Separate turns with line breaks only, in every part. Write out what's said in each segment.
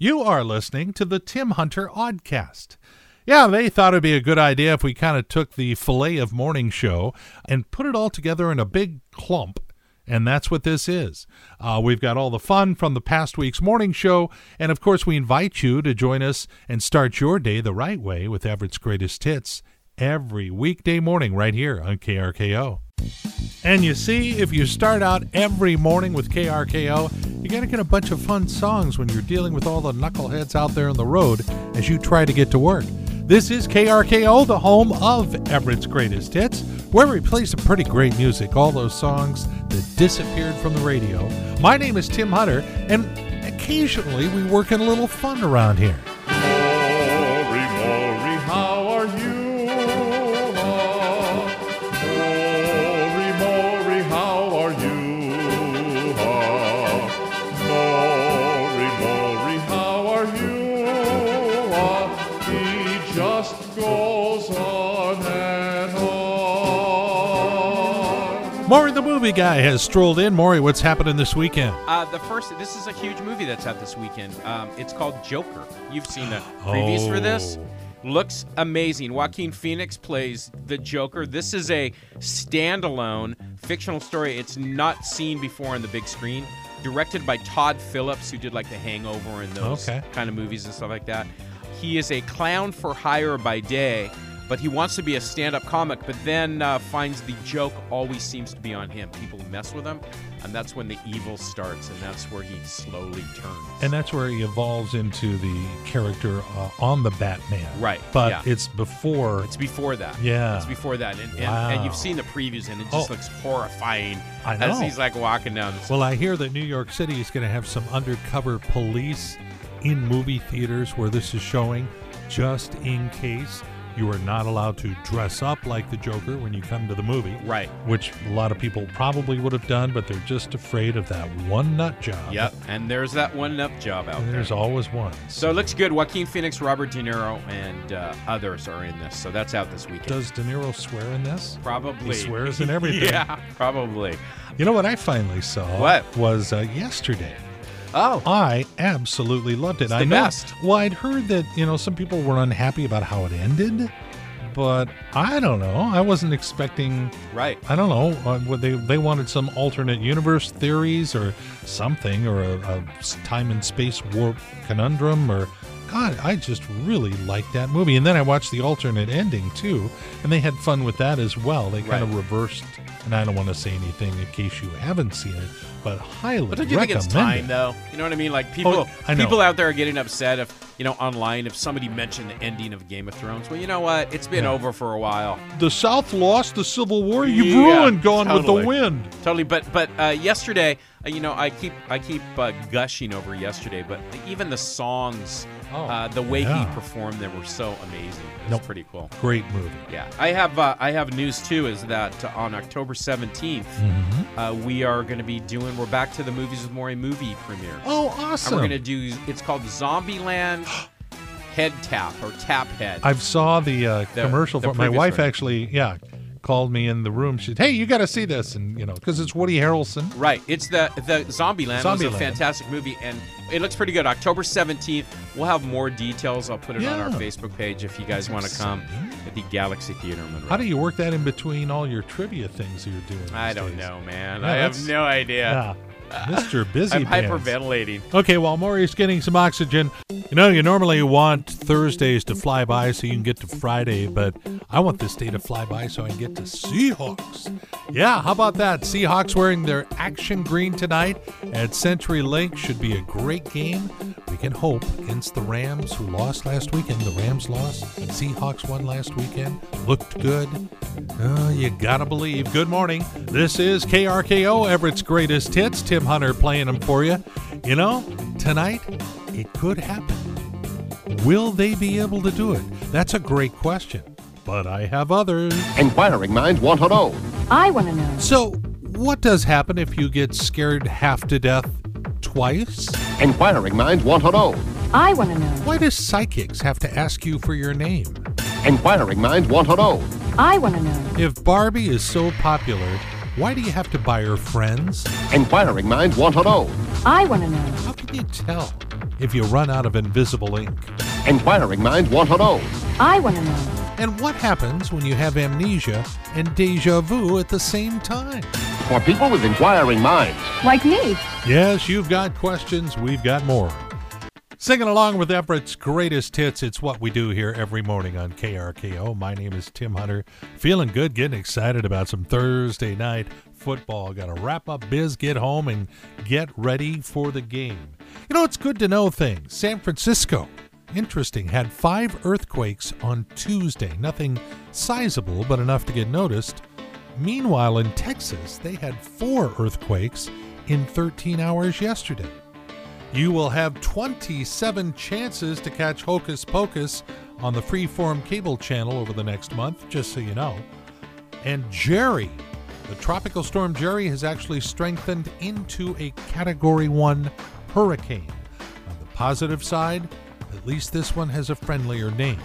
You are listening to the Tim Hunter Oddcast. Yeah, they thought it'd be a good idea if we kind of took the filet of morning show and put it all together in a big clump. And that's what this is. Uh, we've got all the fun from the past week's morning show. And of course, we invite you to join us and start your day the right way with Everett's Greatest Hits every weekday morning right here on KRKO. And you see, if you start out every morning with KRKO, you're going to get a bunch of fun songs when you're dealing with all the knuckleheads out there on the road as you try to get to work. This is KRKO, the home of Everett's Greatest Hits, where we play some pretty great music, all those songs that disappeared from the radio. My name is Tim Hunter, and occasionally we work in a little fun around here. The movie guy has strolled in. Maury, what's happening this weekend?
Uh, the first, this is a huge movie that's out this weekend. Um, it's called Joker. You've seen the previews for this. Looks amazing. Joaquin Phoenix plays the Joker. This is a standalone fictional story. It's not seen before on the big screen. Directed by Todd Phillips, who did like The Hangover and those
Okay.
kind of movies and stuff like that. He is a clown for hire by day, but he wants to be a stand-up comic. But then uh, finds the joke always seems to be on him. People mess with him, and that's when the evil starts, and that's where he slowly turns.
And that's where he evolves into the character uh, on the Batman.
Right,
But
yeah.
it's before.
It's before that.
Yeah.
It's before that. And, and,
Wow.
and you've seen the previews, and it just
Oh.
looks horrifying as he's like walking down the
well, I hear that New York City is going to have some undercover police in movie theaters where this is showing, just in case you are not allowed to dress up like the Joker when you come to the movie.
Right.
Which a lot of people probably would have done, but they're just afraid of that one nut job.
Yep. And there's that one nut job out
And
there.
there's always one.
So it looks good. Joaquin Phoenix, Robert De Niro, and uh, others are in this. So that's out this weekend.
Does De Niro swear in this?
probably.
He swears in everything.
yeah, probably.
You know what I finally saw?
What?
Was uh, yesterday.
Oh.
I absolutely loved it.
It's
I know.
best.
Well, I'd heard that you know some people were unhappy about how it ended, but I don't know. I wasn't expecting.
Right.
I don't know. Uh, they they wanted some alternate universe theories or something, or a time and space warp conundrum, or God, I just really liked that movie. And then I watched the alternate ending too, and they had fun with that as well. They kind of reversed. And I don't want to say anything in case you haven't seen it, but highly
But don't you think it's
recommend
time
it.
though? You know what I mean? Like people,
Oh,
people out there are getting upset if you know online if somebody mentioned the ending of Game of Thrones. Well, you know what? It's been
Yeah.
over for a while.
The South lost the Civil War. You've
Yeah,
ruined Gone with the Wind.
Totally, but but uh, yesterday, uh, you know, I keep I keep uh, gushing over yesterday, but even the songs,
Oh,
uh, the way
yeah.
he performed them were so amazing. It's
Nope.
pretty cool.
Great movie.
Yeah, I have uh, I have news too. Is that uh, on October seventeenth,
Mm-hmm.
uh, we are going to be doing. We're back to the movies with Maury movie premiere.
Oh,
and
awesome.
we're going to do. It's called Zombieland Head Tap or Tap Head.
I saw the, uh,
The-
commercial
the
for it. My wife
one.
actually, yeah, called me in the room. She said, "Hey, you got to see this," and you know, because it's Woody Harrelson.
Right. It's the the Zombieland. It was a fantastic movie, and it looks pretty good. October seventeenth. We'll have more details. I'll put it on our Facebook page if you guys want to come at the Galaxy Theater in Monroe.
How do you work that in between all your trivia things you're doing?
I don't
days?
know, man.
Yeah,
I have no idea.
Yeah, Mr. Busy
I'm
Pants.
hyperventilating.
Okay, while Maury's getting some oxygen, you know, you normally want Thursdays to fly by so you can get to Friday, but I want this day to fly by so I can get to Seahawks. Yeah, how about that? Seahawks wearing their action green tonight at Century Link should be a great game. We can hope against the Rams, who lost last weekend. The Rams lost. And Seahawks won last weekend. Looked good. Oh, you gotta believe. Good morning. This is KRKO, Everett's greatest hits. Tim Hunter playing them for you. You know, tonight it could happen. Will they be able to do it? That's a great question. But I have others.
Inquiring minds want to know.
I want to know.
So, what does happen if you get scared half to death twice?
Inquiring minds want to know.
I want to know.
Why do psychics have to ask you for your name?
Inquiring minds want to know.
I want to know.
If Barbie is so popular, why do you have to buy her friends?
Inquiring minds want to know.
I want to know.
How can you tell if you run out of invisible ink?
Inquiring minds want to know.
I want to know.
And what happens when you have amnesia and deja vu at the same time?
For people with inquiring minds,
Like me.
Yes, you've got questions, we've got more. Singing along with Everett's greatest hits, it's what we do here every morning on KRKO. My name is Tim Hunter. Feeling good, getting excited about some Thursday night football. Got to wrap up biz, get home, and get ready for the game. You know, it's good to know things. San Francisco, interesting, had five earthquakes on Tuesday. Nothing sizable, but enough to get noticed. Meanwhile, in Texas, they had four earthquakes in 13 hours yesterday. You will have 27 chances to catch Hocus Pocus on the freeform cable channel over the next month, just so you know. And Jerry, the tropical storm Jerry, has actually strengthened into a Category 1 hurricane. On the positive side, at least this one has a friendlier name.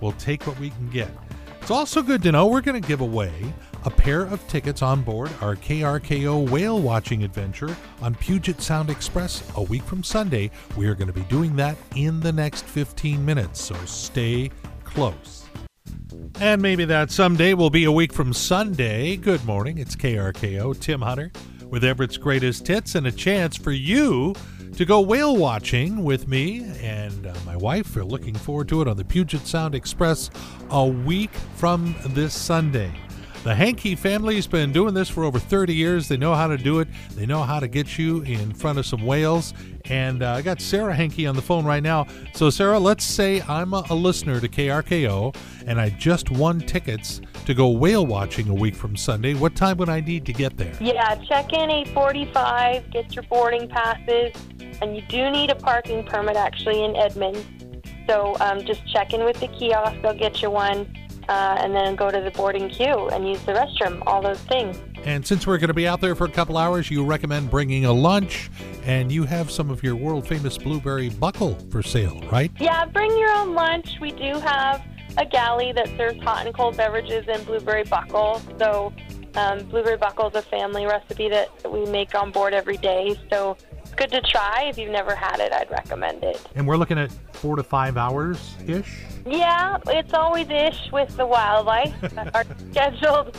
We'll take what we can get. It's also good to know we're going to give away a pair of tickets on board our KRKO whale watching adventure on Puget Sound Express a week from Sunday. We are going to be doing that in the next 15 minutes, so stay close. And maybe that someday will be a week from Sunday. Good morning, it's KRKO, Tim Hunter, with Everett's greatest hits and a chance for you to go whale watching with me and uh, my wife. We're looking forward to it on the Puget Sound Express a week from this Sunday. The Hanke family's been doing this for over 30 years. They know how to do it. They know how to get you in front of some whales. And uh, I got Sarah Hanke on the phone right now. So, Sarah, let's say I'm a, a listener to KRKO and I just won tickets to go whale watching a week from Sunday. What time would I need to get there?
Yeah, check in 845, get your boarding passes, and you do need a parking permit actually in Edmonds. So um, just check in with the kiosk, they'll get you one, uh, and then go to the boarding queue and use the restroom, all those things.
And since we're going to be out there for a couple hours, you recommend bringing a lunch, and you have some of your world famous blueberry buckle for sale, right?
Yeah, bring your own lunch. We do have a galley that serves hot and cold beverages and blueberry buckle. So um, blueberry buckle is a family recipe that we make on board every day. So good to try. If you've never had it, I'd recommend it.
And we're looking at four to five hours ish.
Yeah, it's always ish with the wildlife. Our scheduled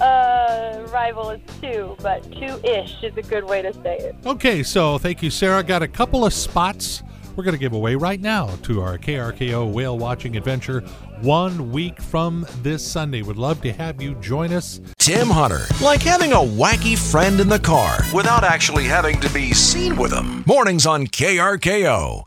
uh, arrival is two, but two ish is a good way to say it.
Okay, so thank you, Sarah. Got a couple of spots we're going to give away right now to our KRKO whale watching adventure one week from this Sunday. Would love to have you join us.
Tim Hunter, like having a wacky friend in the car without actually having to be seen with him. Mornings on KRKO.